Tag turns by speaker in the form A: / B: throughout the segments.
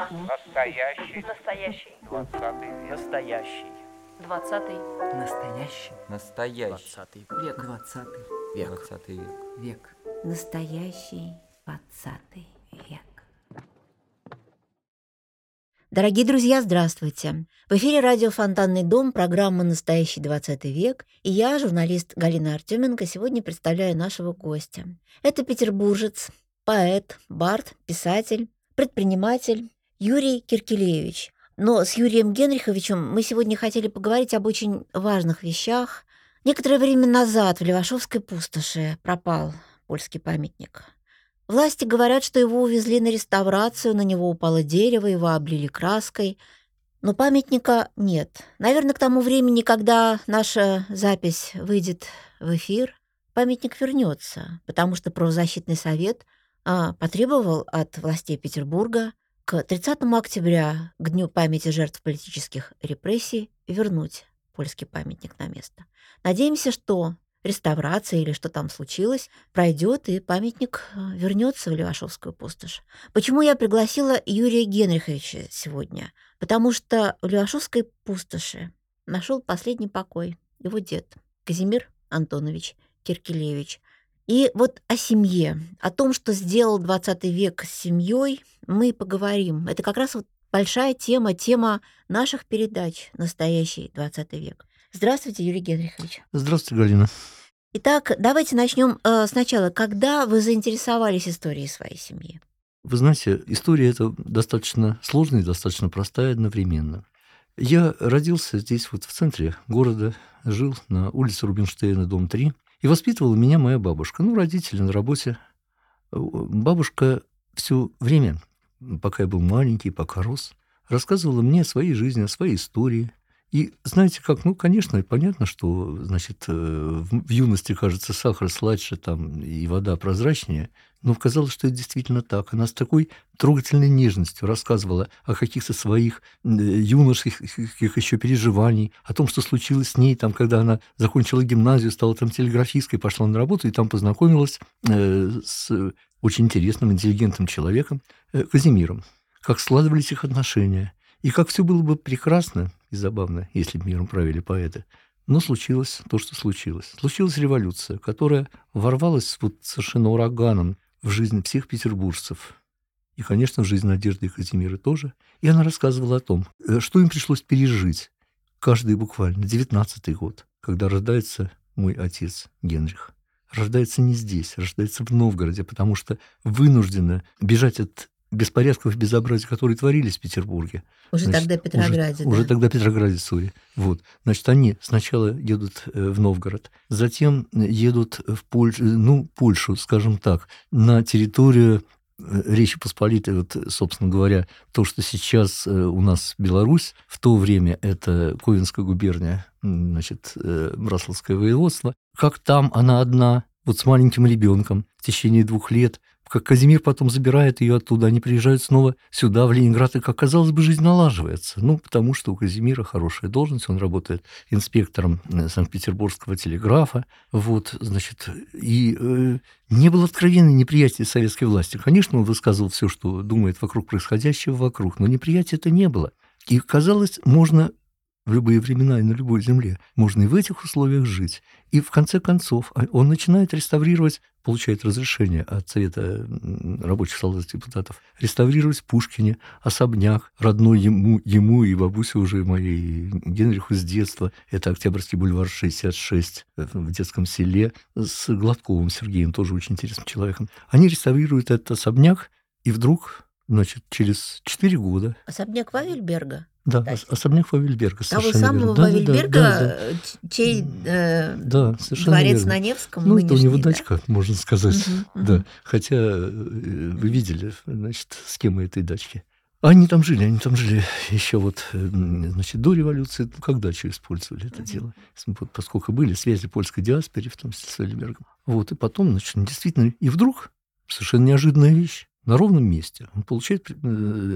A: Настоящий.
B: Настоящий.
A: Двадцатый век.
C: Настоящий.
B: Двадцатый.
C: Настоящий.
D: Настоящий.
C: Двадцатый век. Двадцатый век.
D: Двадцатый век.
C: Век.
E: Настоящий двадцатый век. Дорогие друзья, здравствуйте! В эфире радио «Фонтанный дом», программа «Настоящий 20 век», и я, журналист Галина Артеменко, сегодня представляю нашего гостя. Это петербуржец, поэт, бард, писатель, предприниматель Юрий Киркелевич. Но с Юрием Генриховичем мы сегодня хотели поговорить об очень важных вещах. Некоторое время назад в Левашовской пустоши пропал польский памятник. Власти говорят, что его увезли на реставрацию, на него упало дерево, его облили краской. Но памятника нет. Наверное, к тому времени, когда наша запись выйдет в эфир, памятник вернется, потому что правозащитный совет потребовал от властей Петербурга к 30 октября, к Дню памяти жертв политических репрессий, вернуть польский памятник на место. Надеемся, что реставрация или что там случилось, пройдет, и памятник э, вернется в Левашовскую пустошь. Почему я пригласила Юрия Генриховича сегодня? Потому что в Левашовской пустоши нашел последний покой его дед Казимир Антонович Киркелевич. И вот о семье, о том, что сделал 20 век с семьей, мы поговорим. Это как раз вот большая тема, тема наших передач «Настоящий 20 век». Здравствуйте, Юрий Генрихович.
F: Здравствуйте, Галина.
E: Итак, давайте начнем э, сначала. Когда вы заинтересовались историей своей семьи?
F: Вы знаете, история эта достаточно сложная и достаточно простая одновременно. Я родился здесь, вот в центре города, жил на улице Рубинштейна, дом 3, и воспитывала меня моя бабушка. Ну, родители на работе. Бабушка все время, пока я был маленький, пока рос, рассказывала мне о своей жизни, о своей истории, и знаете как, ну, конечно, понятно, что, значит, э, в юности, кажется, сахар сладше там и вода прозрачнее, но казалось, что это действительно так. Она с такой трогательной нежностью рассказывала о каких-то своих юношеских еще переживаний, о том, что случилось с ней, там, когда она закончила гимназию, стала там телеграфисткой, пошла на работу и там познакомилась э, с очень интересным, интеллигентным человеком э, Казимиром. Как складывались их отношения. И как все было бы прекрасно, и забавно, если бы миром правили поэты. Но случилось то, что случилось. Случилась революция, которая ворвалась вот совершенно ураганом в жизнь всех петербуржцев. И, конечно, в жизнь Надежды и Казимира тоже. И она рассказывала о том, э, что им пришлось пережить каждый буквально, девятнадцатый год, когда рождается мой отец Генрих. Рождается не здесь, рождается в Новгороде, потому что вынуждена бежать от беспорядков и безобразий, которые творились в Петербурге.
E: Уже
F: Значит,
E: тогда Петрограде,
F: уже,
E: да?
F: Уже тогда Петрограде, сори. Вот. Значит, они сначала едут э, в Новгород, затем едут в Польшу, ну, Польшу, скажем так, на территорию э, Речи Посполитой, вот, собственно говоря, то, что сейчас э, у нас Беларусь, в то время это Ковенская губерния, значит, Браславское воеводство, как там она одна, вот с маленьким ребенком в течение двух лет, как Казимир потом забирает ее оттуда, они приезжают снова сюда, в Ленинград, и, как казалось бы, жизнь налаживается. Ну, потому что у Казимира хорошая должность, он работает инспектором э, Санкт-Петербургского телеграфа, вот, значит, и э, не было откровенной неприятия советской власти. Конечно, он высказывал все, что думает вокруг происходящего вокруг, но неприятия это не было. И, казалось, можно в любые времена и на любой земле. Можно и в этих условиях жить. И в конце концов а, он начинает реставрировать, получает разрешение от Совета рабочих солдат депутатов, реставрировать Пушкине особняк, родной ему, ему и бабусе уже моей Генриху с детства. Это Октябрьский бульвар 66 э, в детском селе с Гладковым Сергеем, тоже очень интересным человеком. Они реставрируют этот особняк, и вдруг значит, через 4 года.
E: Особняк Вавельберга?
F: Да,
E: Кстати.
F: особняк Вавельберга.
E: Того самого
F: верно.
E: Вавельберга,
F: да, да, да, да.
E: чей э,
F: Да,
E: дворец
F: верно.
E: на Невском
F: Ну, это у него
E: да?
F: дачка, можно сказать.
E: Мгм,
F: Да.
E: мгм.
F: Хотя э, вы видели, значит, схемы этой дачки. Они там жили, они там жили еще вот, э, значит, до революции, ну, как дачу использовали это дело. Вот Поскольку были связи польской диаспоре, в том числе с Вальбергом. Вот, и потом, значит, действительно, и вдруг совершенно неожиданная вещь. На ровном месте он получает, э,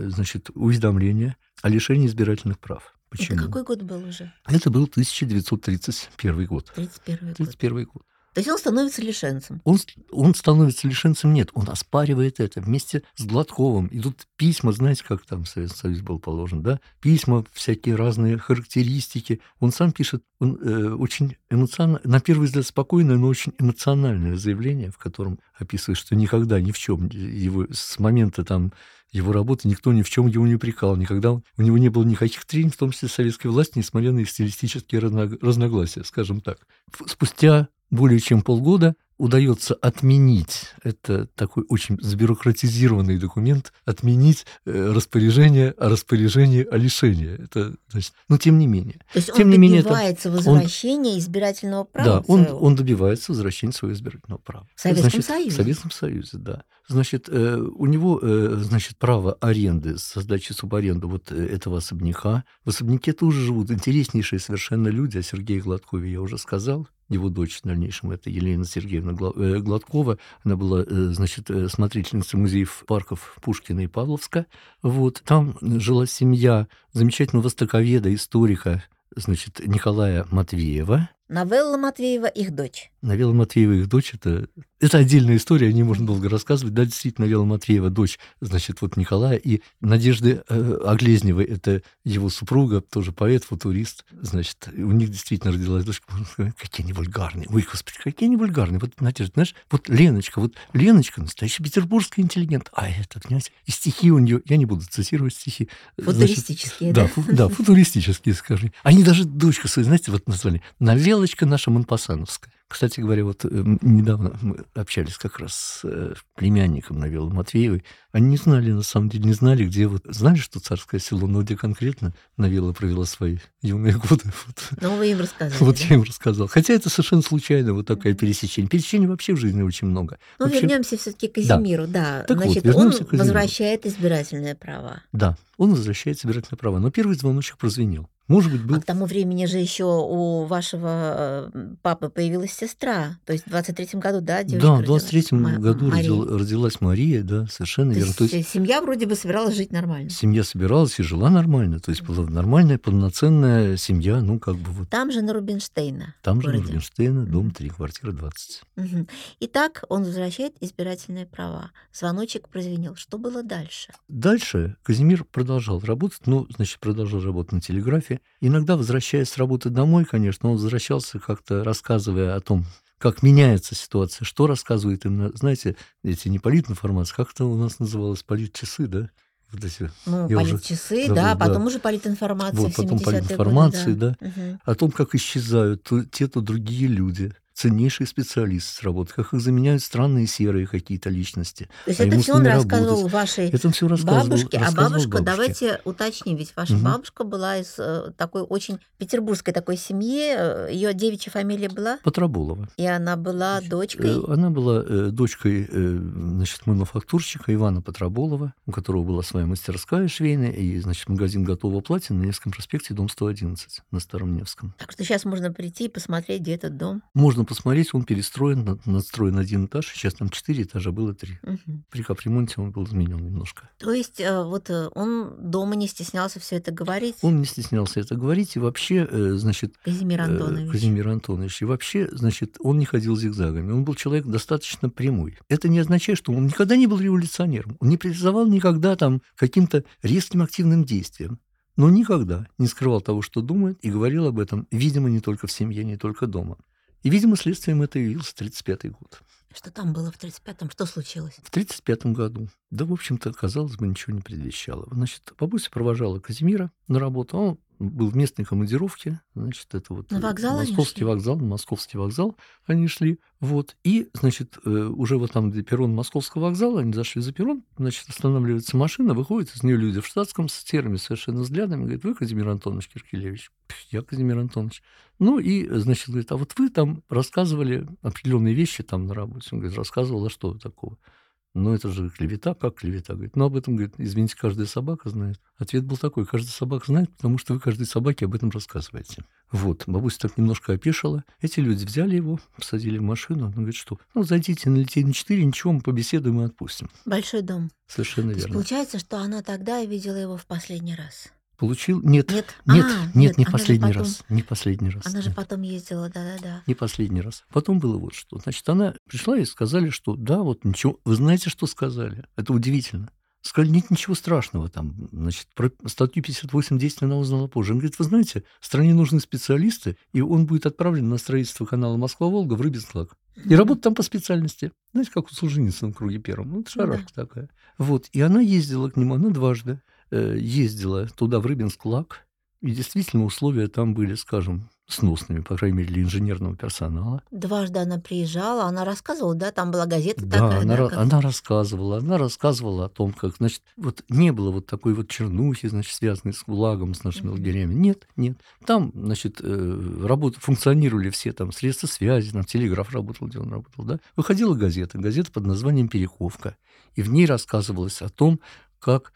F: значит, уведомление о лишении избирательных прав. Почему?
E: Это какой год был уже?
F: Это был 1931 год.
E: 31 год.
F: 31 год.
E: То есть он становится лишенцем.
F: Он, он становится лишенцем, нет, он оспаривает это. Вместе с Гладковым идут письма, знаете, как там Советский Союз был положен, да? Письма, всякие разные характеристики. Он сам пишет, он э, очень эмоционально, на первый взгляд спокойное, но очень эмоциональное заявление, в котором описывает, что никогда ни в чем его с момента там его работы никто ни в чем его не упрекал, никогда у него не было никаких трений, в том числе советской власти, несмотря на их стилистические разно- разногласия, скажем так. Спустя более чем полгода удается отменить, это такой очень забюрократизированный документ, отменить э, распоряжение о распоряжении о лишении. Это, значит, но тем не менее.
E: То есть
F: Тем
E: он
F: не менее,
E: добивается возвращения избирательного права.
F: Да, он,
E: своего.
F: он добивается возвращения своего избирательного права.
E: В Советском
F: Значит,
E: Союзе.
F: В Советском Союзе, да. Значит, э, у него, э, значит, право аренды, создачи субаренду вот этого особняка. В особняке тоже живут интереснейшие совершенно люди. О Сергее Гладкове я уже сказал. Его дочь в дальнейшем это Елена Сергеевна э, Гладкова. Она была, э, значит, э, смотрительницей музеев парков Пушкина и Павловска. Вот. Там жила семья замечательного востоковеда, историка, значит, Николая Матвеева.
E: Новелла Матвеева, их дочь.
F: Навела Матвеева, их дочь, это, это отдельная история, о ней можно долго рассказывать. Да, действительно, Навела Матвеева, дочь, значит, вот Николая, и Надежды э, Оглезневой, это его супруга, тоже поэт, футурист, значит, у них действительно родилась дочка. Можно сказать, Какие они вульгарные. Ой, господи, какие они вульгарные. Вот, Надежда, знаешь, вот Леночка, вот Леночка настоящий петербургский интеллигент, а это, понимаете, и стихи у нее, я не буду цитировать стихи. значит,
E: Футуристические,
F: да,
E: да?
F: фу- да, футуристические, скажи. Они даже дочку свою, знаете, вот назвали «Навелочка наша Монпасановская». Кстати говоря, вот э, недавно мы общались как раз с э, племянником Навелы Матвеевой. Они не знали, на самом деле, не знали, где вот... Знали, что царское село, но где конкретно Навела провела свои юные годы. Вот.
E: Ну, вы им рассказали.
F: Вот
E: да?
F: я им рассказал. Хотя это совершенно случайно, вот такое пересечение. Пересечений вообще в жизни очень много.
E: Ну,
F: Вообще-
E: вернемся все-таки к Казимиру, да.
F: Так вот,
E: Значит, он
F: к Казимиру.
E: возвращает избирательные права.
F: Да, он возвращает избирательные права. Но первый звоночек прозвенел. Может быть, был
E: А к тому времени же еще у вашего э, папы появилась сестра. То есть в 23-м году, да, девочка
F: Да, в
E: родилась?
F: 23
E: Ма-
F: году
E: Мария.
F: родил- родилась Мария, да, совершенно
E: То
F: верно.
E: есть,
F: То есть
E: э, семья вроде бы собиралась жить нормально.
F: семья собиралась и жила нормально. То есть была нормальная, полноценная семья, ну, как бы вот
E: Там же на Рубинштейна.
F: там же,
E: городе.
F: Рубинштейна, дом
E: Мгм.
F: 3, квартира 20.
E: Мгм. Итак, он возвращает избирательные права. Звоночек прозвенел. Что было дальше?
F: Дальше Казимир продолжал работать, ну, значит, продолжал работать на телеграфе. Иногда, возвращаясь с работы домой, конечно, он возвращался как-то рассказывая о том, как меняется ситуация, что рассказывает им, знаете, эти не политинформации, как это у нас называлось, политчасы, да? Вот эти
E: Ну,
F: Я
E: политчасы, да,
F: да.
E: потом уже политинформация
F: Вот, потом
E: 70-е
F: политинформации,
E: годы,
F: да.
E: Мгм.
F: о том, как исчезают то, те, то другие люди, ценнейшие специалисты с работы, как их заменяют странные серые какие-то личности.
E: То есть
F: а
E: это все он рассказывал
F: работать.
E: вашей
F: Это все рассказывал.
E: бабушке. А
F: рассказывал
E: бабушка,
F: бабушке.
E: давайте уточним, ведь ваша
F: Мгм.
E: бабушка была из э, такой очень петербургской такой семьи. Ее девичья фамилия была,
F: Патраболова.
E: и она была дочкой.
F: Э, Она была э, дочкой э, значит, мануфактурщика Ивана Патраболова, у которого была своя мастерская швейная и значит, магазин готового платья на Невском проспекте, дом 111 на Старом Невском.
E: Так что сейчас можно прийти и посмотреть, где этот дом.
F: Можно посмотреть, он перестроен, над- надстроен один этаж, сейчас там четыре этажа, было три.
E: Мгм.
F: При капремонте он был изменен немножко.
E: То есть э, вот э, он дома не стеснялся все это говорить.
F: Он не стеснялся это говорить, и вообще, э, значит,
E: Казимир Антонович.
F: Казимир Антонович, и вообще, значит, он не ходил зигзагами, он был человек достаточно прямой. Это не означает, что он никогда не был революционером, он не призывал никогда там каким-то резким активным действиям, но никогда не скрывал того, что думает, и говорил об этом, видимо, не только в семье, не только дома. И, видимо, следствием это явился 1935 год.
E: Что там было в 35-м? Что случилось?
F: В 1935 году, да, в общем-то, казалось бы, ничего не предвещало. Значит, бабуся провожала Казимира на работу, он был в местной командировке, значит, это вот
E: На
F: э,
E: вокзал
F: московский вокзал, московский вокзал они шли, вот, и, значит, э, уже вот там, где перрон московского вокзала, они зашли за перрон, значит, останавливается машина, выходит из нее люди в штатском с серыми совершенно взглядами, говорит, вы Казимир Антонович Киркелевич? «Пф, Я Казимир Антонович. Ну и, значит, говорит, а вот вы там рассказывали определенные вещи там на работе. Он говорит, рассказывал, а что такого? Ну, это же клевета, как клевета? Говорит, ну, об этом, говорит, извините, каждая собака знает. Ответ был такой, каждая собака знает, потому что вы каждой собаке об этом рассказываете. Вот, бабуся так немножко опешила. Эти люди взяли его, посадили в машину. Он говорит, что, ну, зайдите на Литейный 4, ничего, мы побеседуем и отпустим.
E: Большой дом.
F: Совершенно
E: То
F: верно.
E: получается, что она тогда видела его в последний раз.
F: Получил? Нет.
E: Нет?
F: Нет,
E: А,
F: нет,
E: нет,
F: не
E: же
F: последний
E: потом-
F: раз. Не последний раз.
E: Она же
F: да.
E: потом ездила, да-да-да.
F: Не последний раз. Потом было вот что. Значит, она пришла и сказали, что да, вот ничего. Вы знаете, что сказали? Это удивительно. Сказали, нет ничего страшного там. Значит, про статью 58.10 она узнала позже. Она говорит, вы знаете, стране нужны специалисты, и он будет отправлен на строительство канала Москва-Волга в Рыбинсклак. И работать там по специальности. Знаете, как у Солженицына в круге первом. Ну, это шарашка такая. Вот. И она ездила к нему, она дважды ездила туда, в Рыбинск-Лак. И действительно условия там были, скажем, сносными, по крайней мере, для инженерного персонала.
E: Дважды она приезжала, она рассказывала, да, там была газета
F: Да,
E: такая,
F: она,
E: да, как-
F: она рассказывала, она рассказывала о том, как, значит, вот не было вот такой вот чернухи, значит, связанной с ГУЛАГом, с нашими
E: Мгм.
F: лагерями. Нет, нет. Там, значит, э, работа, функционировали все там средства связи, там телеграф работал, где он работал, да. Выходила газета, газета под названием «Перековка», и в ней рассказывалось о том, как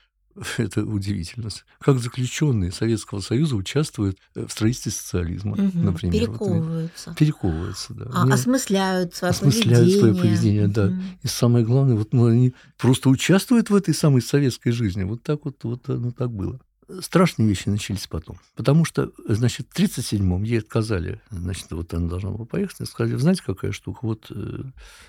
F: это удивительно. Как заключенные Советского Союза участвуют э, в строительстве социализма,
E: Мгм,
F: например. Вот,
E: перековываются.
F: перековываются, да.
E: А,
F: Мне-
E: осмысляют свое
F: осмысляют
E: поведение.
F: свое поведение, да.
E: Мгм.
F: И самое главное, вот ну, они просто участвуют в этой самой советской жизни. Вот так вот, вот оно так было. Страшные вещи начались потом. Потому что, значит, в 1937-м ей отказали, значит, вот она должна была поехать, и сказали, знаете, какая штука, вот э,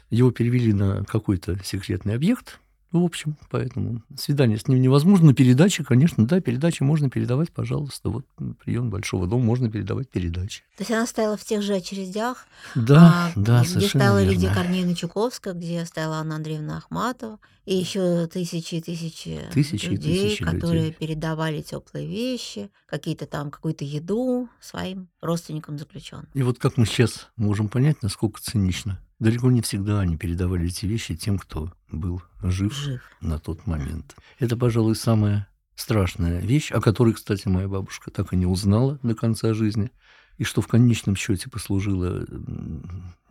F: его перевели на какой-то секретный объект, в общем, поэтому свидание с ним невозможно. Но передачи, конечно, да, передачи можно передавать, пожалуйста. Вот прием Большого дома можно передавать передачи.
E: То есть она стояла в тех же очередях,
F: Да,
E: а,
F: да,
E: где
F: совершенно
E: стояла
F: верно.
E: Лидия Корнеевна Чуковская, где стояла Анна Андреевна Ахматова, и еще тысячи и тысячи,
F: Тысячи
E: людей,
F: тысячи
E: которые
F: людей.
E: передавали теплые вещи, какие-то там, какую-то еду своим родственникам заключенным.
F: И вот как мы сейчас можем понять, насколько цинично. Далеко не всегда они передавали эти вещи тем, кто был жив
E: Жив.
F: на тот момент. Это, пожалуй, самая страшная вещь, о которой, кстати, моя бабушка так и не узнала до конца жизни, и что в конечном счете послужило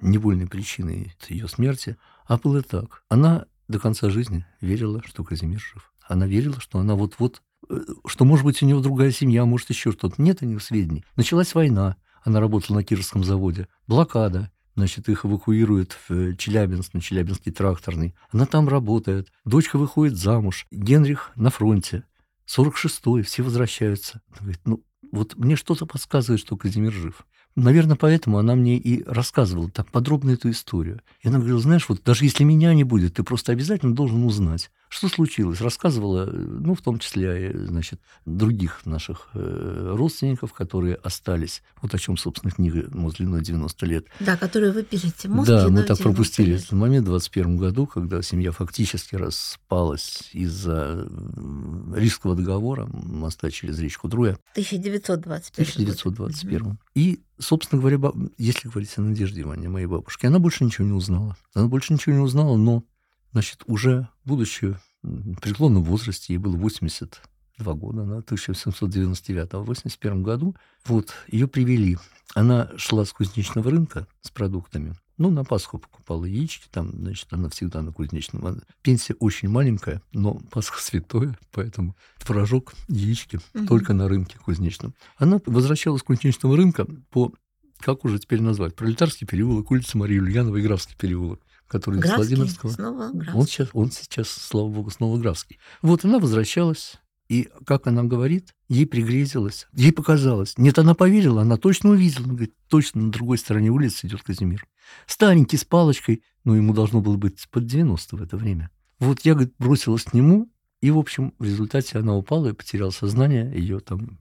F: невольной причиной ее смерти. А было так. Она до конца жизни верила, что Казимир жив. Она верила, что она вот-вот, э, что, может быть, у него другая семья, может, еще что-то. Нет у нее сведений. Началась война. Она работала на Кировском заводе. Блокада. Значит, их эвакуируют в э, Челябинск, на Челябинский тракторный. Она там работает. Дочка выходит замуж. Генрих на фронте. 46-й, все возвращаются. Она говорит, ну, вот мне что-то подсказывает, что Казимир жив. Наверное, поэтому она мне и рассказывала так подробно эту историю. И она говорила, знаешь, вот даже если меня не будет, ты просто обязательно должен узнать, что случилось. Рассказывала, э, ну, в том числе, э, значит, других наших э, родственников, которые остались. Вот о чем, собственно, книга «Мост длиной 90 лет».
E: Да, которые вы пишете. Мост
F: да, мы так
E: 90
F: пропустили
E: лет.
F: этот момент в 21 году, когда семья фактически распалась из-за м, Рижского договора моста через речку Друя.
E: 1921 год.
F: 1921. И, собственно говоря, ба- если говорить о Надежде Ивановне, моей бабушке, она больше ничего не узнала. Она больше ничего не узнала, но, значит, уже будучи в преклонном возрасте, ей было 82 года, она 1799 в 81 году, вот, ее привели. Она шла с кузнечного рынка с продуктами, ну, на Пасху покупала яички, там, значит, она всегда на кузнечном. Она- Пенсия очень маленькая, но Пасха святое, поэтому творожок, яички
E: Мгм.
F: только на рынке кузнечном. Она возвращалась с кузнечного рынка по, как уже теперь назвать, Пролетарский переулок, улица Марии Ульяновой, Графский переулок, который из
E: Графский,
F: Владимирского.
E: снова
F: Он сейчас, он сейчас, слава богу, снова Графский. Вот она возвращалась, и, как она говорит, ей пригрезилось, ей показалось. Нет, она поверила, она точно увидела. Она говорит, точно на другой стороне улицы идет Казимир. Старенький, с палочкой, ну, ему должно было быть под 90 в это время. Вот я, говорит, бросилась к нему, и, в общем, в результате она упала и потеряла сознание. Ее там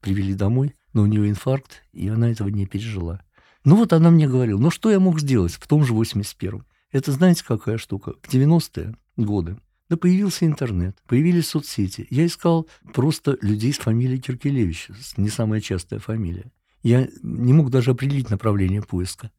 F: привели домой, но у нее инфаркт, и она этого не пережила. Ну вот она мне говорила, ну что я мог сделать в том же 81-м? Это знаете, какая штука? В 90-е годы да появился интернет, появились соцсети. Я искал просто людей с фамилией Киркелевич, с- не самая частая фамилия. Я не мог даже определить направление поиска.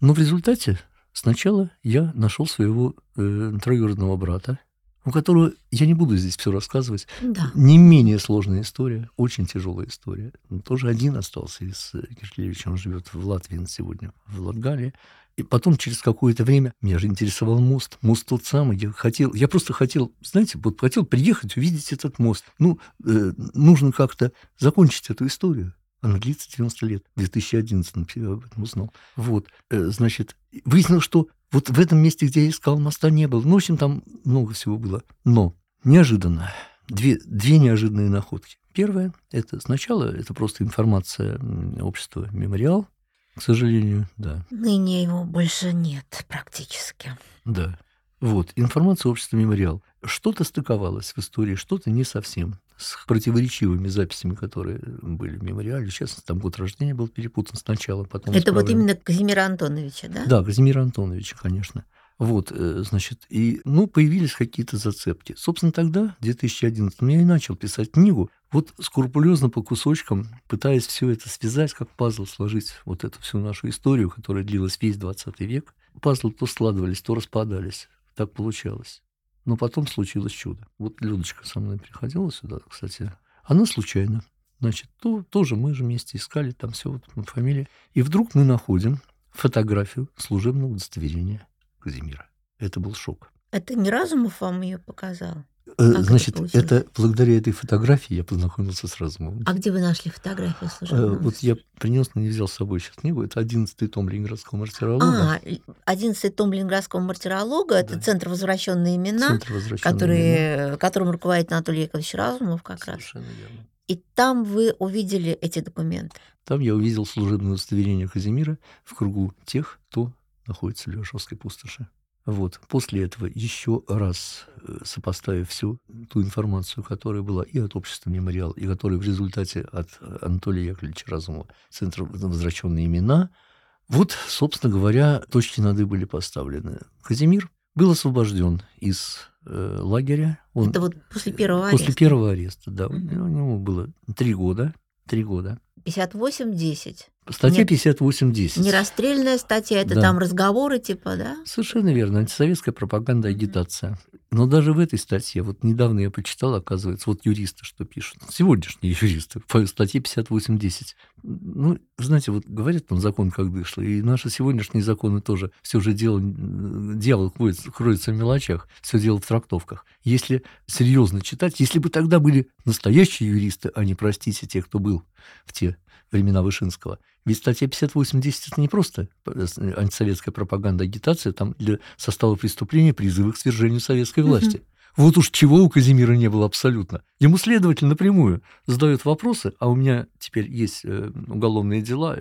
F: Но в результате сначала я нашел своего э, троюродного брата, у которого, я не буду здесь все рассказывать,
E: Да.
F: не менее сложная история, очень тяжелая история. Он тоже один остался из э, Киркелевича, он живет в Латвии сегодня, в Латгалии. И потом, через какое-то время, меня же интересовал мост. Мост тот самый. Я хотел, я просто хотел, знаете, вот хотел приехать, увидеть этот мост. Ну, э, нужно как-то закончить эту историю. Она длится 90 лет. В 2011 я об этом узнал. Вот, э, значит, выяснилось, что вот в этом месте, где я искал, моста не было. Ну, в общем, там много всего было. Но неожиданно две, две неожиданные находки. Первое – это сначала это просто информация общества «Мемориал», к сожалению, да.
E: Ныне его больше нет практически.
F: Да. Вот, информация общества «Мемориал». Что-то стыковалось в истории, что-то не совсем с противоречивыми записями, которые были в мемориале. Сейчас там год рождения был перепутан сначала, потом...
E: Это вот
F: исправили.
E: именно Казимира Антоновича, да?
F: Да, Казимира Антоновича, конечно. Вот, э, значит, и, ну, появились какие-то зацепки. Собственно, тогда, в 2011 я и начал писать книгу, вот скрупулезно по кусочкам, пытаясь все это связать, как пазл сложить вот эту всю нашу историю, которая длилась весь 20 век. Пазлы то складывались, то распадались. Так получалось. Но потом случилось чудо. Вот Людочка со мной приходила сюда, кстати. Она случайно. Значит, то, тоже мы же вместе искали там все, вот фамилия. И вдруг мы находим фотографию служебного удостоверения Казимира. Это был шок.
E: Это не Разумов вам ее показал?
F: Э,
E: это
F: Значит,
E: получилось?
F: это благодаря этой фотографии я познакомился с Разумовым.
E: А где вы нашли фотографию
F: Э,
E: служебного?
F: Вот я принес, но не взял с собой сейчас книгу. Это 11 том Ленинградского мартиролога.
E: А, 11 том Ленинградского мартиролога, это
F: Да.
E: Центр возвращенные имена,
F: Центр возвращенных имен.
E: которые, которым руководит Анатолий Яковлевич Разумов как раз.
F: Совершенно верно.
E: И там вы увидели эти документы.
F: Там я увидел служебное удостоверение Казимира в кругу тех, кто находится в Левашовской пустоши. Вот. После этого еще раз э, сопоставив всю ту информацию, которая была и от общества «Мемориал», и которая в результате от Анатолия Яковлевича Разумова Центра возвращенные имена, вот, собственно говоря, точки над «и» были поставлены. Казимир был освобожден из э, лагеря. Он
E: Это вот после первого
F: после
E: ареста.
F: первого ареста, да. У него было три года. Три года.
E: 58-10.
F: Статья
E: Нет.
F: 58.10.
E: Не расстрельная статья, это
F: Да.
E: там разговоры типа, да?
F: Совершенно верно. Антисоветская пропаганда, агитация. Но даже в этой статье, вот недавно я почитал, оказывается, вот юристы что пишут. Сегодняшние юристы по статье 58.10. Ну, знаете, вот говорят там закон как дышло, и наши сегодняшние законы тоже. Все же дело, м, дьявол кроется, кроется в мелочах, все дело в трактовках. Если серьезно читать, если бы тогда были настоящие юристы, а не, простите, те, кто был в те времена Вышинского. Ведь статья 58.10 это не просто э, антисоветская пропаганда, агитация, там для состава преступления призывы к свержению советской власти. Вот уж чего у Казимира не было абсолютно. Ему следователь напрямую задает вопросы, а у меня теперь есть э, уголовные дела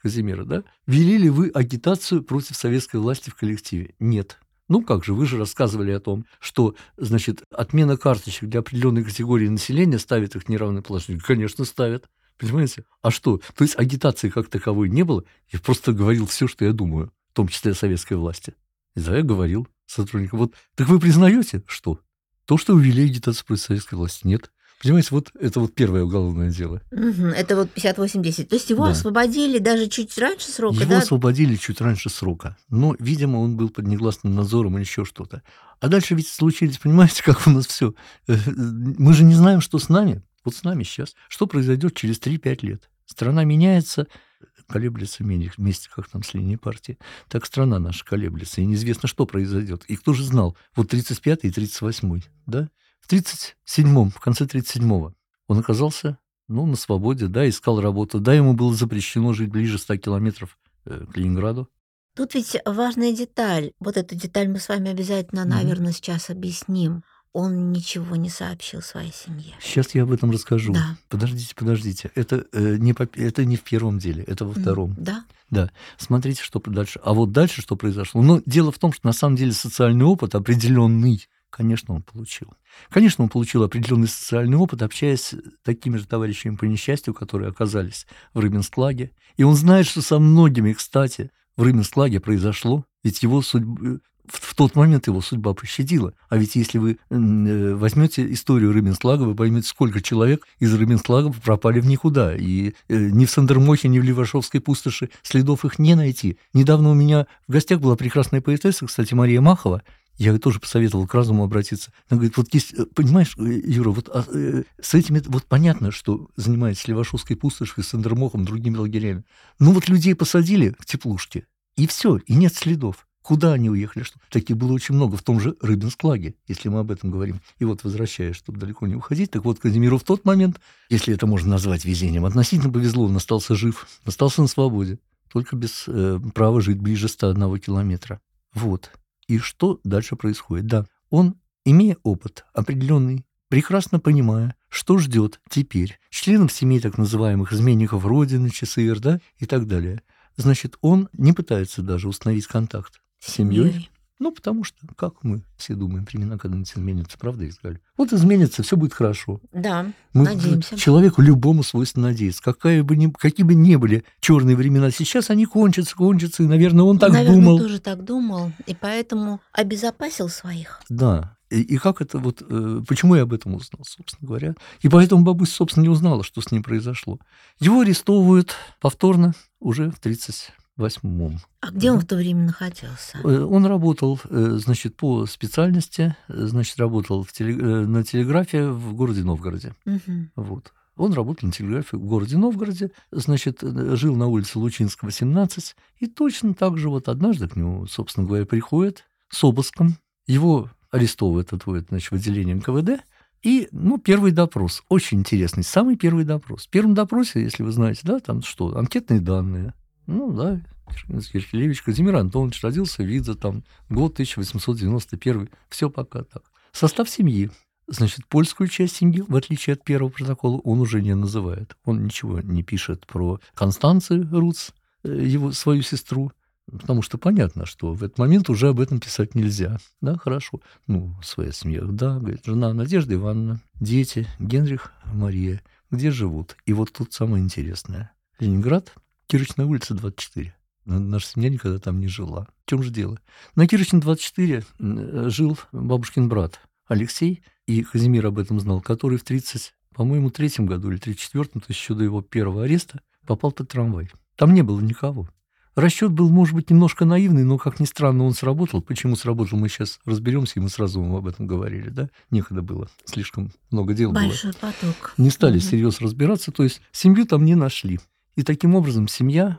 F: Казимира, да? Вели ли вы агитацию против советской власти в коллективе? Нет. Ну как же, вы же рассказывали о том, что, значит, отмена карточек для определенной категории населения ставит их в неравное положение. Конечно, ставят. Понимаете? А что? То есть агитации как таковой не было. Я просто говорил все, что я думаю, в том числе о советской власти. И да, я говорил сотрудникам. Вот, так вы признаете, что? То, что увели агитацию против советской власти, нет. Понимаете, вот это вот первое уголовное дело.
E: Это вот 58-10. То есть его
F: Да.
E: освободили даже чуть раньше срока,
F: Его
E: да?
F: освободили чуть раньше срока. Но, видимо, он был под негласным надзором или еще что-то. А дальше ведь случились, понимаете, как у нас все. Мы же не знаем, что с нами. Вот с нами сейчас. Что произойдет через 3-5 лет? Страна меняется, колеблется вместе, как там с линией партии. Так страна наша колеблется, и неизвестно, что произойдет. И кто же знал? Вот 35-й и 38-й, да? В 37-м, в конце 37-го он оказался ну, на свободе, да, искал работу. Да, ему было запрещено жить ближе 100 километров э, к Ленинграду.
E: Тут ведь важная деталь. Вот эту деталь мы с вами обязательно, наверное, сейчас объясним. Он ничего не сообщил своей семье.
F: Сейчас я об этом расскажу.
E: Да.
F: Подождите, подождите. Это, э, не, по- это не в первом деле, это во втором.
E: Да.
F: Да, смотрите, что дальше. А вот дальше что произошло? Ну, дело в том, что на самом деле социальный опыт определенный, конечно, он получил. Конечно, он получил определенный социальный опыт, общаясь с такими же товарищами по несчастью, которые оказались в Рыбинсклаге. И он знает, что со многими, кстати, в Рыбинсклаге произошло, ведь его судьба, в, тот момент его судьба пощадила. А ведь если вы э, возьмете историю Рыбинслага, вы поймете, сколько человек из Рыбинслага пропали в никуда. И э, ни в Сандермохе, ни в Левашовской пустоши следов их не найти. Недавно у меня в гостях была прекрасная поэтесса, кстати, Мария Махова, я ей тоже посоветовал к разуму обратиться. Она говорит, вот есть, э, понимаешь, Юра, вот а, э, с этим это- вот понятно, что занимается Левашовской пустошью, Сандермохом, другими лагерями. Ну вот людей посадили в теплушке, и все, и нет следов. Куда они уехали? Что? Таких было очень много в том же Рыбинсклаге, если мы об этом говорим. И вот, возвращаясь, чтобы далеко не уходить, так вот, Казимиру в тот момент, если это можно назвать везением, относительно повезло, он остался жив, остался на свободе, только без э, права жить ближе 101 километра. Вот. И что дальше происходит? Да, он, имея опыт определенный, прекрасно понимая, что ждет теперь членов семей так называемых изменников Родины, ЧСР, да, и так далее, значит, он не пытается даже установить контакт с семьей. Ну, потому что, как мы все думаем, времена когда-нибудь изменятся, правда, Изгаль? Вот изменится, все будет хорошо.
E: Да,
F: Мы,
E: надеемся.
F: Человеку любому свойственно надеяться. Какая бы ни, какие бы ни были черные времена, сейчас они кончатся, кончатся, и, наверное, он так
E: Наверное,
F: думал.
E: тоже так думал, и поэтому обезопасил своих.
F: Да. И, и как это вот, э, почему я об этом узнал, собственно говоря. И поэтому бабуся, собственно, не узнала, что с ним произошло. Его арестовывают повторно уже в 38-м.
E: А где он в то время находился?
F: Э, Он работал, э, значит, по специальности, э, значит, работал в теле- на телеграфе в городе Новгороде.
E: Мгм.
F: Вот. Он работал на телеграфе в городе Новгороде, значит, жил на улице Лучинского, 17, и точно так же вот однажды к нему, собственно говоря, приходит с обыском, его арестовывают, отводят, значит, в отделение НКВД, и, ну, первый допрос, очень интересный, самый первый допрос. В первом допросе, если вы знаете, да, там что, анкетные данные, ну, да, Кирхелевич Казимир Антонович родился, вида там, год 1891, все пока так. Состав семьи, Значит, польскую часть семьи, в отличие от первого протокола, он уже не называет. Он ничего не пишет про Констанцию Руц, э, его, свою сестру, потому что понятно, что в этот момент уже об этом писать нельзя. Да, хорошо. Ну, своя семья. Да, говорит, жена Надежда Ивановна, дети, Генрих, Мария. Где живут? И вот тут самое интересное. Ленинград, Кирочная улица, 24. Н- Наша семья никогда там не жила. В чем же дело? На Кирочной 24 м, жил бабушкин брат Алексей, и Казимир об этом знал, который в 30, по-моему, третьем году или 34-м, то есть еще до его первого ареста, попал под трамвай. Там не было никого. Расчет был, может быть, немножко наивный, но, как ни странно, он сработал. Почему сработал, мы сейчас разберемся, и мы сразу вам об этом говорили, да? Некогда было, слишком много дел было
E: Большой поток.
F: не стали
E: Мгм.
F: всерьез разбираться, то есть семью там не нашли. И таким образом семья,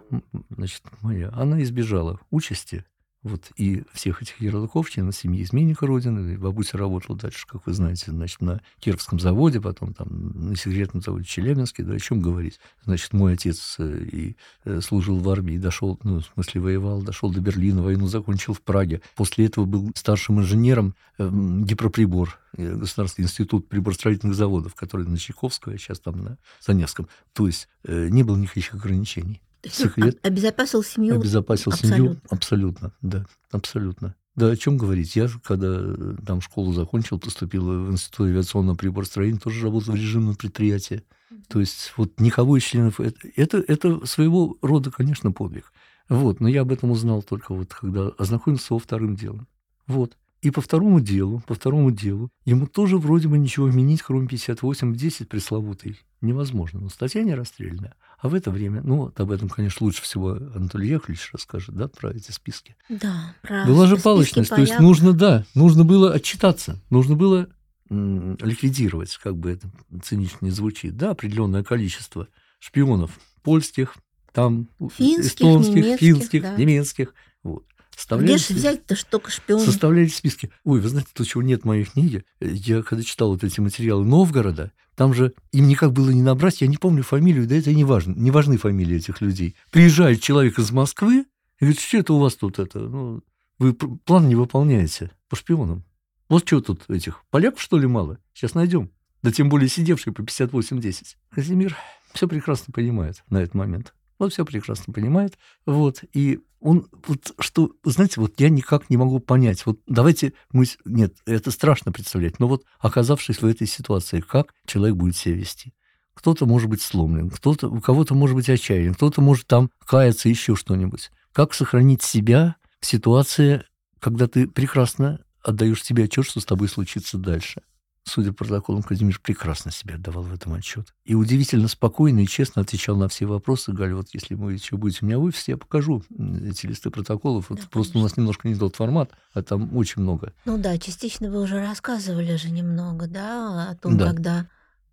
F: значит, моя, она избежала участи вот и всех этих ярлыков, члена семьи изменника Родины. Бабуся работала дальше, как вы знаете, значит, на Кировском заводе, потом там на секретном заводе Челябинске, да, о чем говорить. Значит, мой отец э, и э, служил в армии, дошел, ну, в смысле, воевал, дошел до Берлина, войну закончил в Праге. После этого был старшим инженером э, Гипроприбор, Государственный институт приборостроительных заводов, который на Чайковского, а сейчас там на Заневском. То есть э, не было никаких ограничений. Секрет.
E: об- обезопасил семью.
F: Обезопасил семью.
E: абсолютно.
F: Абсолютно, да, абсолютно. Да, о чем говорить? Я, когда э, там школу закончил, поступил в Институт авиационного приборостроения, тоже работал в режимном предприятии. То есть вот никого из членов... Это, это, своего рода, конечно, подвиг. Вот, но я об этом узнал только вот, когда ознакомился со вторым делом. Вот. И по второму делу, по второму делу, ему тоже вроде бы ничего вменить, кроме 58 в 10 пресловутой, невозможно. Но статья не расстрельная. А в это время, ну, вот об этом, конечно, лучше всего Анатолий Яковлевич расскажет, да, про эти списки.
E: Да, про
F: Была же палочность, то есть нужно, да, нужно было отчитаться, нужно было м, ликвидировать, как бы это цинично не звучит, да, определенное количество шпионов польских, там
E: Финских,
F: эстонских,
E: немецких,
F: финских,
E: да.
F: немецких. Вот.
E: Где же взять-то ж только шпион?
F: Составляли списки. Ой, вы знаете, то, чего нет в моей книге, я когда читал вот эти материалы Новгорода, там же им никак было не набрать, я не помню фамилию, да это не важно, не важны фамилии этих людей. Приезжает человек из Москвы и говорит, что это у вас тут это, ну, вы план не выполняете по шпионам. Вот что тут этих, поляков что ли мало? Сейчас найдем. Да тем более сидевший по 58-10. Казимир все прекрасно понимает на этот момент. Вот все прекрасно понимает. Вот. И он, вот что, знаете, вот я никак не могу понять. Вот давайте мы... Нет, это страшно представлять. Но вот оказавшись в этой ситуации, как человек будет себя вести? Кто-то может быть сломлен, кто-то, у кого-то может быть отчаяние, кто-то может там каяться, еще что-нибудь. Как сохранить себя в ситуации, когда ты прекрасно отдаешь себе отчет, что с тобой случится дальше? Судя по протоколам, Казимир прекрасно себе отдавал в этом отчет. И удивительно спокойно и честно отвечал на все вопросы. Галя, вот если вы еще будете у меня в офисе, я покажу эти листы протоколов. Вот
E: Да,
F: просто у нас немножко не тот формат, а там очень много.
E: Ну да, частично вы уже рассказывали же немного, да, о том,
F: Да.
E: когда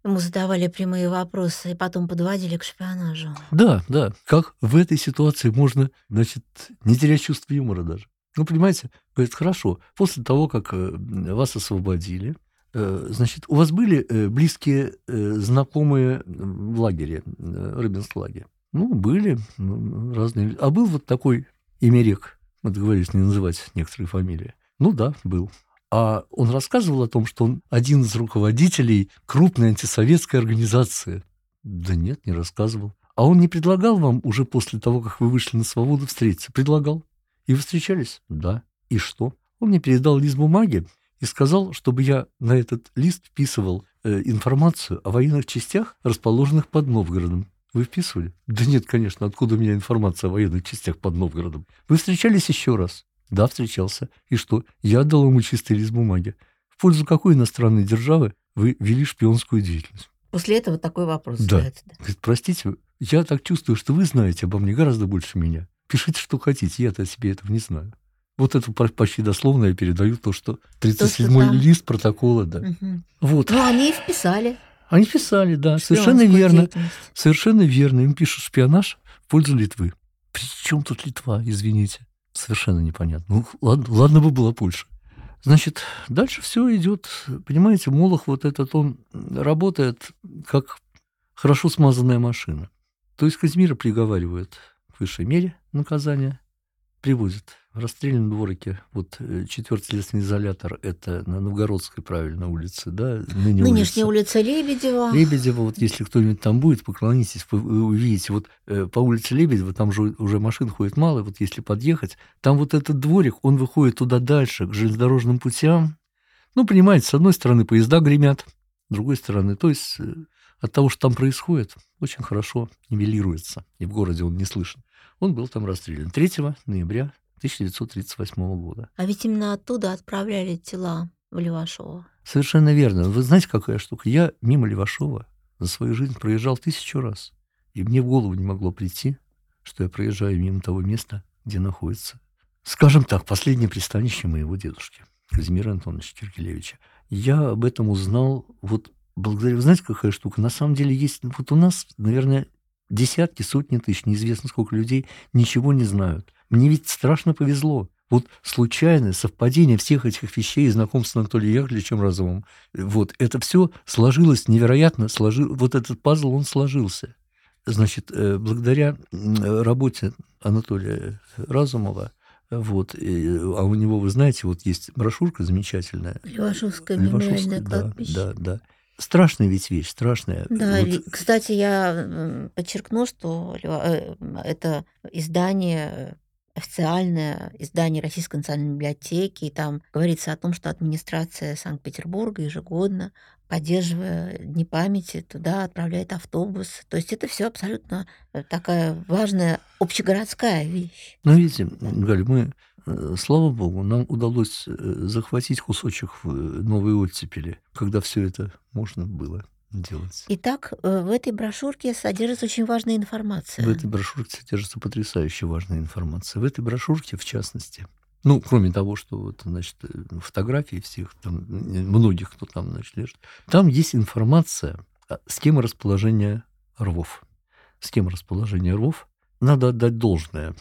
E: ему задавали прямые вопросы и потом подводили к шпионажу.
F: Да, да. Как в этой ситуации можно, значит, не терять чувство юмора даже? Ну, понимаете, говорит, хорошо, после того, как э, вас освободили, значит, у вас были э, близкие э, знакомые в лагере, э, Рыбинск-лагерь? Ну, были ну, разные. А был вот такой Имерек, вот говоришь, не называть некоторые фамилии. Ну да, был. А он рассказывал о том, что он один из руководителей крупной антисоветской организации. Да нет, не рассказывал. А он не предлагал вам уже после того, как вы вышли на свободу, встретиться? Предлагал. И вы встречались? Да. И что? Он мне передал лист бумаги и сказал, чтобы я на этот лист вписывал э, информацию о военных частях, расположенных под Новгородом. Вы вписывали? Да нет, конечно, откуда у меня информация о военных частях под Новгородом? Вы встречались еще раз? Да, встречался. И что? Я отдал ему чистый лист бумаги. В пользу какой иностранной державы вы вели шпионскую деятельность?
E: После этого такой вопрос
F: Да.
E: задается. да.
F: Говорит, простите, я так чувствую, что вы знаете обо мне гораздо больше меня. Пишите, что хотите, я-то о себе этого не знаю. Вот это по- почти дословно я передаю то, что 37-й
E: там.
F: лист протокола, да.
E: Мгм.
F: Вот.
E: Ну, они и вписали.
F: Они писали, да, совершенно верно. Совершенно верно. Им пишут шпионаж в пользу Литвы. При чем тут Литва, извините? Совершенно непонятно. Ну, ладно, ладно бы была Польша. Значит, дальше все идет. Понимаете, Молох вот этот, он работает как хорошо смазанная машина. То есть Казимира приговаривают к высшей мере наказания, привозят в расстрельном дворике. Вот э, четвертый следственный изолятор, это на Новгородской, правильно, улице, да? Ныне
E: Нынешняя
F: улица.
E: улица Лебедева.
F: Лебедева, вот если кто-нибудь там будет, поклонитесь, вы, увидите, вот э, по улице Лебедева, там же уже машин ходит мало, вот если подъехать, там вот этот дворик, он выходит туда дальше, к железнодорожным путям. Ну, понимаете, с одной стороны поезда гремят, с другой стороны, то есть э, от того, что там происходит, очень хорошо нивелируется, и в городе он не слышен. Он был там расстрелян 3 ноября 1938 года.
E: А ведь именно оттуда отправляли тела в Левашово.
F: Совершенно верно. Вы знаете, какая штука? Я мимо Левашова за свою жизнь проезжал тысячу раз. И мне в голову не могло прийти, что я проезжаю мимо того места, где находится, скажем так, последнее пристанище моего дедушки, Казимира Антоновича Киркелевича. Я об этом узнал вот благодаря... Вы знаете, какая штука? На самом деле есть... Вот у нас, наверное, десятки, сотни тысяч, неизвестно сколько людей ничего не знают. Мне ведь страшно повезло. Вот случайное совпадение всех этих вещей, знакомство с Анатолием Яковлевичем Разумом, вот это все сложилось невероятно, сложил, вот этот пазл, он сложился. Значит, э, благодаря работе Анатолия Разумова, вот, и, а у него, вы знаете, вот есть брошюрка замечательная. Левашовская,
E: мемориальное
F: да,
E: кладбище.
F: да, да. Страшная ведь вещь, страшная.
E: Да,
F: Вот
E: кстати, я подчеркну, что Лева- э, это издание э, официальное издание Российской национальной библиотеки, и там говорится о том, что администрация Санкт-Петербурга ежегодно, поддерживая Дни памяти, туда отправляет автобус. То есть это все абсолютно э, такая важная общегородская вещь.
F: Ну, видите, Галя, мы, э, слава богу, нам удалось э, захватить кусочек в э, новой оттепели, когда все это можно было делать.
E: Итак, э, в этой брошюрке содержится очень важная информация.
F: В этой брошюрке содержится потрясающе важная информация. В этой брошюрке, в частности, ну, кроме того, что вот, значит, э, фотографии всех, там, э, многих, кто там, значит, лежит, там есть информация, о схема расположения рвов. Схема расположения рвов. Надо отдать должное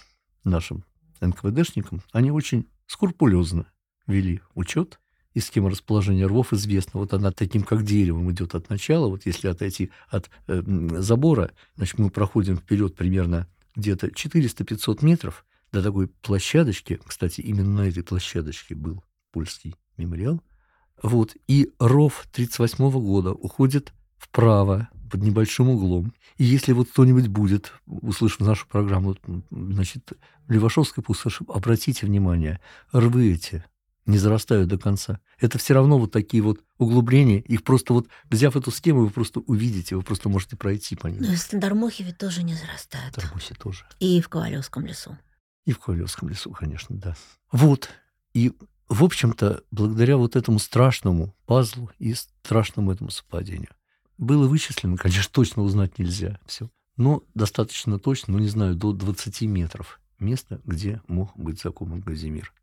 F: нашим НКВДшникам. Они очень скрупулезно вели учет, и схема расположения рвов известна. Вот она таким, как деревом, идет от начала. Вот если отойти от э, забора, значит, мы проходим вперед примерно где-то 400-500 метров до такой площадочки. Кстати, именно на этой площадочке был польский мемориал. Вот. И ров 1938 года уходит вправо под небольшим углом. И если вот кто-нибудь будет, услышав нашу программу, значит, в Левашовской пустоши, обратите внимание, рвы эти не зарастают до конца. Это все равно вот такие вот углубления. Их просто вот, взяв эту схему, вы просто увидите, вы просто можете пройти по ним.
E: Ну и в Стандармохе ведь тоже не зарастают.
F: Тармусе тоже.
E: И в Ковалевском лесу.
F: И в Ковалевском лесу, конечно, да. Вот. И, в общем-то, благодаря вот этому страшному пазлу и страшному этому совпадению было вычислено, конечно, точно узнать нельзя все, но достаточно точно, ну, не знаю, до 20 метров места, где мог быть закопан Газимир.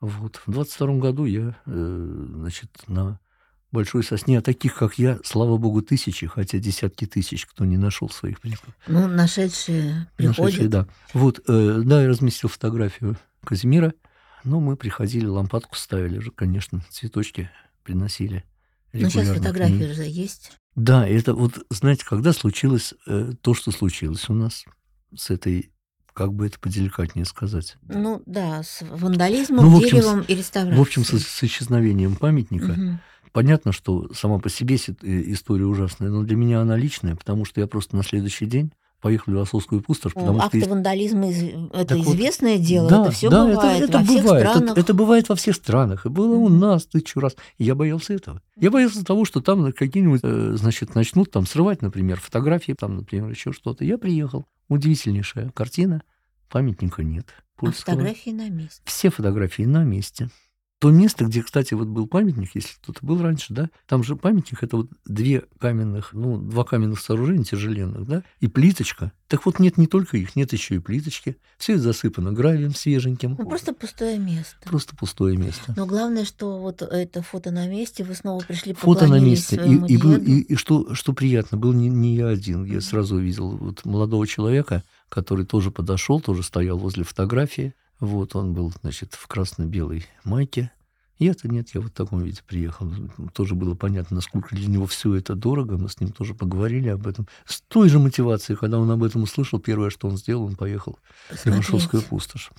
F: Вот. В 22 году я, э, значит, на Большой Сосне, а таких, как я, слава богу, тысячи, хотя десятки тысяч, кто не нашел своих предков.
E: Ну, нашедшие приходят.
F: Нашедшие, да. Вот, э, да, я разместил фотографию Казимира. Но мы приходили, лампадку ставили же, конечно, цветочки приносили.
E: Но сейчас фотографии
F: ней.
E: же есть.
F: Да, это вот, знаете, когда случилось э, то, что случилось у нас с этой как бы это поделикатнее сказать.
E: Ну да, с вандализмом,
F: Ну, общем,
E: деревом и реставрацией.
F: В общем, с, с исчезновением памятника.
E: Мгм.
F: Понятно, что сама по себе э, история ужасная, но для меня она личная, потому что я просто на следующий день поехал в Лосовскую пустошь, потому что...
E: Акты
F: есть-
E: вандализма из- это
F: Так вот,
E: известное дело,
F: да,
E: это все
F: да,
E: бывает
F: это, это
E: во всех
F: бывает. Это-
E: странах.
F: Это, бывает во всех странах. И было у нас тысячу раз. И я боялся этого. Я боялся того, что там какие-нибудь, э, значит, начнут там срывать, например, фотографии, там, например, еще что-то. Я приехал. Удивительнейшая картина. Памятника нет.
E: А
F: Польского.
E: фотографии на месте.
F: Все фотографии на месте. То место, где, кстати, вот был памятник, если кто-то был раньше, да, там же памятник, это вот две каменных, ну, два каменных сооружения тяжеленных, да, и плиточка. Так вот, нет не только их, нет еще и плиточки. Все это засыпано гравием свеженьким.
E: Ну, просто пустое место.
F: Просто пустое место.
E: Но главное, что вот это фото на месте, вы снова пришли,
F: Фото на месте. И, и, был- и- и что, что приятно, был не, не я один. Я сразу увидел вот молодого человека, который тоже подошел, тоже стоял возле фотографии. Вот он был, значит, в красно-белой майке. Я-то нет, я вот в таком виде приехал. Тоже было понятно, насколько для него все это дорого. Мы с ним тоже поговорили об этом. С той же мотивацией, когда он об этом услышал, первое, что он сделал, он поехал в. Левашовскую пустошь.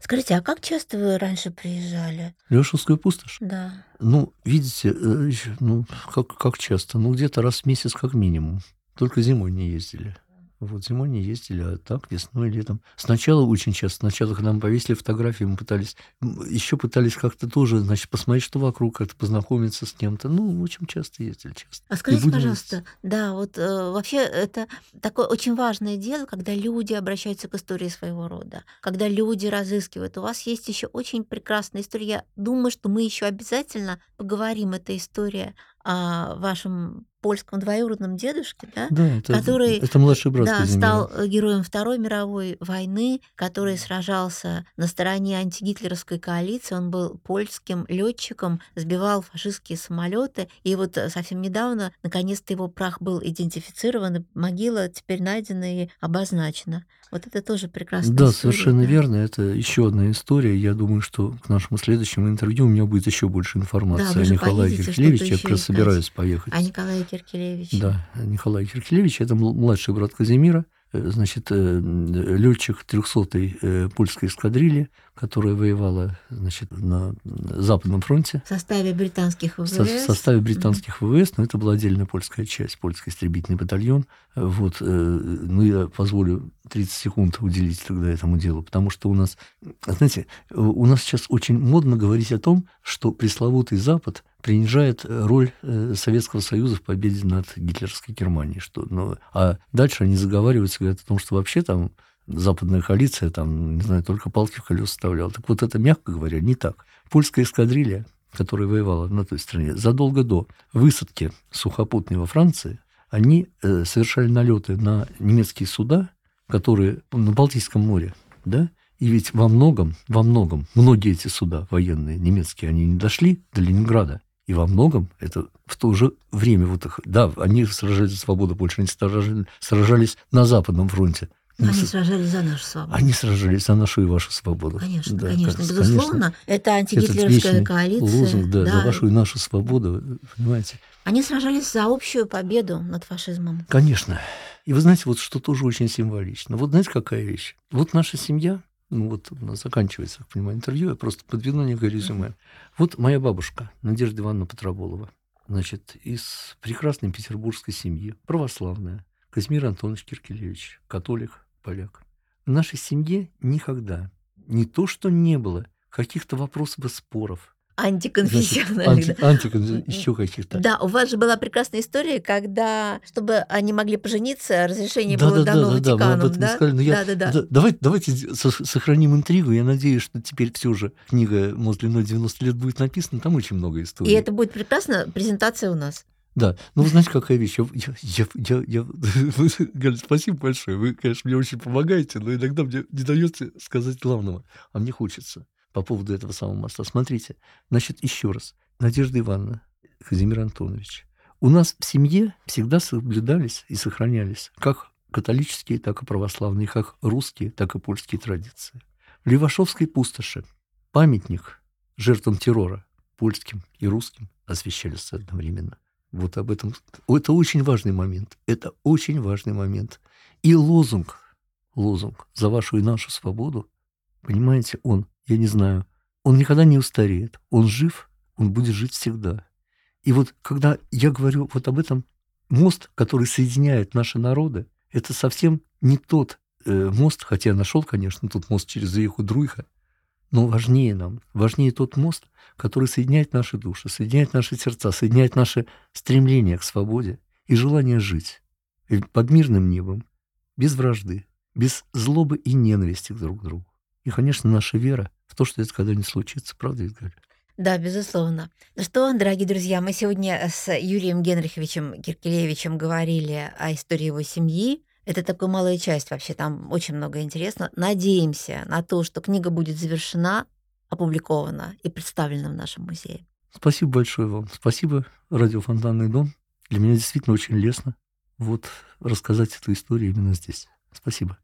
E: Скажите, а как часто вы раньше приезжали?
F: Левашовскую пустошь?
E: Да.
F: Ну, видите, э, ну, как, как часто? Ну, где-то раз в месяц как минимум. Только зимой не ездили. Вот зимой не ездили, а так весной, летом. Сначала очень часто, сначала, когда мы повесили фотографии, мы пытались, еще пытались как-то тоже, значит, посмотреть, что вокруг, как-то познакомиться с кем-то. Ну, очень часто ездили, часто.
E: А скажите,
F: будем
E: пожалуйста, да, вот э, вообще это такое очень важное дело, когда люди обращаются к истории своего рода, когда люди разыскивают. У вас есть еще очень прекрасная история. Я думаю, что мы еще обязательно поговорим. Эта история о вашем польском двоюродном дедушке, да?
F: Да, это,
E: Который,
F: это младший брат
E: Да, стал э, героем Второй мировой войны, который сражался на стороне антигитлеровской коалиции. Он был польским летчиком, сбивал фашистские самолеты. И вот э, совсем недавно, наконец-то, его прах был идентифицирован, и могила теперь найдена и обозначена. Вот это тоже прекрасная
F: Да,
E: история,
F: совершенно
E: да.
F: верно. Это еще одна история. Я думаю, что к нашему следующему интервью у меня будет еще больше информации
E: вы
F: о Николае
E: что-то
F: Я как раз собираюсь поехать.
E: А Николай Киркелевич?
F: Да, Николай Киркелевич, это мл- младший брат Казимира, э, значит, летчик 300-й э, польской эскадрильи, которая воевала, значит, на Западном фронте
E: В составе британских ВВС?
F: в со- в составе британских ВВС, но это была отдельная польская часть, польский истребительный батальон. Э, Вот, э, ну, я позволю 30 секунд уделить тогда этому делу, потому что у нас, знаете, э, у нас сейчас очень модно говорить о том, что пресловутый Запад принижает э, роль э, Советского Союза в победе над гитлеровской Германией. Что, ну, а дальше они заговариваются, говорят о том, что вообще там западная коалиция, там, не знаю, только палки в колеса вставляла. Так вот это, мягко говоря, не так. Польская эскадрилья, которая воевала на той стране, задолго до высадки сухопутной во Франции, они э, совершали налеты на немецкие суда, которые на Балтийском море, да, и ведь во многом, во многом, многие эти суда военные немецкие, они не дошли до Ленинграда. И во многом это в то же время, вот их, да, они сражались за свободу Польши, они сражались, сражались на Западном фронте.
E: Они
F: Ну,
E: сражались за нашу свободу.
F: они сражались за нашу и вашу свободу.
E: Конечно,
F: Да,
E: конечно,
F: кажется,
E: безусловно. Это
F: Этот
E: антигитлеровская коалиция.
F: лозунг, да,
E: да.
F: за вашу и нашу свободу, понимаете?
E: Они сражались за общую победу над фашизмом.
F: Конечно. И вы знаете, вот что тоже очень символично. Вот знаете, какая вещь? Вот наша семья, ну вот у нас заканчивается, как понимаю, интервью, я просто подведу некое резюме. Вот моя бабушка, Надежда Ивановна Петроболова, значит, из прекрасной петербургской семьи, православная, Казимир Антонович Киркелевич, католик, поляк. В нашей семье никогда не то, что не было каких-то вопросов и споров,
E: Антиконфессиональных. да.
F: еще каких-то.
E: Да, у вас же была прекрасная история, когда, чтобы они могли пожениться, разрешение
F: Да,
E: было
F: да,
E: дано
F: да, да, да,
E: Ватиканом,
F: этом
E: да?
F: сказали, но я-
E: да, да, да.
F: Да, давайте, давайте со- сохраним интригу. Я надеюсь, что теперь все же книга «Мост длиной 90 лет» будет написана. Там очень много историй.
E: И это будет прекрасно, презентация у нас.
F: Да. Ну, вы знаете, какая вещь? Я, я, я, я- я- Галя, спасибо большое. Вы, конечно, мне очень помогаете, но иногда мне не даете сказать главного. А мне хочется по поводу этого самого моста. Смотрите, значит, еще раз. Надежда Ивановна, Казимир Антонович. У нас в семье всегда соблюдались и сохранялись как католические, так и православные, как русские, так и польские традиции. В Левашовской пустоши памятник жертвам террора польским и русским освещались одновременно. Вот об этом. Это очень важный момент. Это очень важный момент. И лозунг, лозунг «За вашу и нашу свободу», понимаете, он, я не знаю, он никогда не устареет. Он жив, он будет жить всегда. И вот когда я говорю вот об этом, мост, который соединяет наши народы, это совсем не тот э, мост, хотя я нашел, конечно, тут мост через реку Друйха, но важнее нам, важнее тот мост, который соединяет наши души, соединяет наши сердца, соединяет наше стремление к свободе и желание жить под мирным небом, без вражды, без злобы и ненависти друг к другу. И, конечно, наша вера в то, что это когда-нибудь случится. Правда, Едгарь?
E: Да, безусловно. Ну что, дорогие друзья, мы сегодня с Юрием Генриховичем Киркелевичем говорили о истории его семьи. Это такая малая часть вообще, там очень много интересно. Надеемся на то, что книга будет завершена, опубликована и представлена в нашем музее.
F: Спасибо большое вам. Спасибо, радио «Фонтанный дом». Для меня действительно очень лестно вот рассказать эту историю именно здесь. Спасибо.